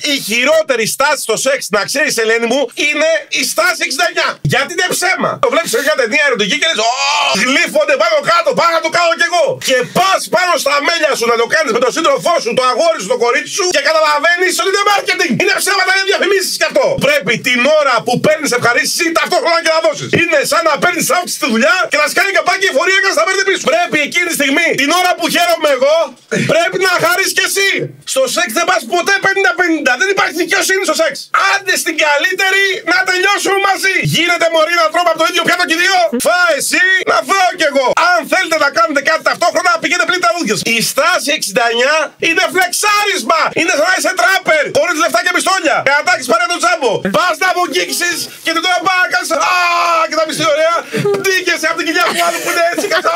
Η χειρότερη στάση στο σεξ, να ξέρεις, Ελένη μου, είναι η στάση 69. Γιατί είναι ψέμα. Το βλέπεις σε μια ταινία ερωτική και λες: Γλύφονται πάνω κάτω, πάνω να το κάνω κι εγώ. Και πας πάνω στα μέλια σου να το κάνεις με τον σύντροφό σου, το αγόρι σου, το κορίτσι σου και καταλαβαίνεις ότι είναι marketing. Είναι ψέματα, είναι διαφημίσεις κι αυτό. Πρέπει την ώρα που παίρνεις ευχαρίστηση ταυτόχρονα και να δώσεις. Είναι σαν να παίρνεις αύξηση στη δουλειά και να σκάνει καπάκι εφορία και να στα παίρνει πίσω. Πρέπει εκείνη τη στιγμή, την ώρα που χαίρομαι εγώ, πρέπει να χαρείς κι εσύ. Στο σεξ δεν πας ποτέ 50-50. Δεν υπάρχει δικαιοσύνη στο σεξ. Άντε στην καλύτερη να τελειώσουμε μαζί. Γίνεται μωρή να τρώμε από το ίδιο πιάτο και δύο. Φά εσύ, να φάω κι εγώ. Αν θέλετε να κάνετε κάτι ταυτόχρονα, πηγαίνετε πλήν τα δούδια σας. Η στάση 69 είναι φλεξάρισμα. Είναι σαν να είσαι τράπερ. Χωρίς λεφτά και πιστόλια. Και να τάξει παρέα το τζάμπο. Πας να αποκήξει και την τώρα πάει να κάνει. Α, και θα πει τι ωραία. Ντύκεσαι από την κοιλιά του άλλου που είναι έτσι. Κατά.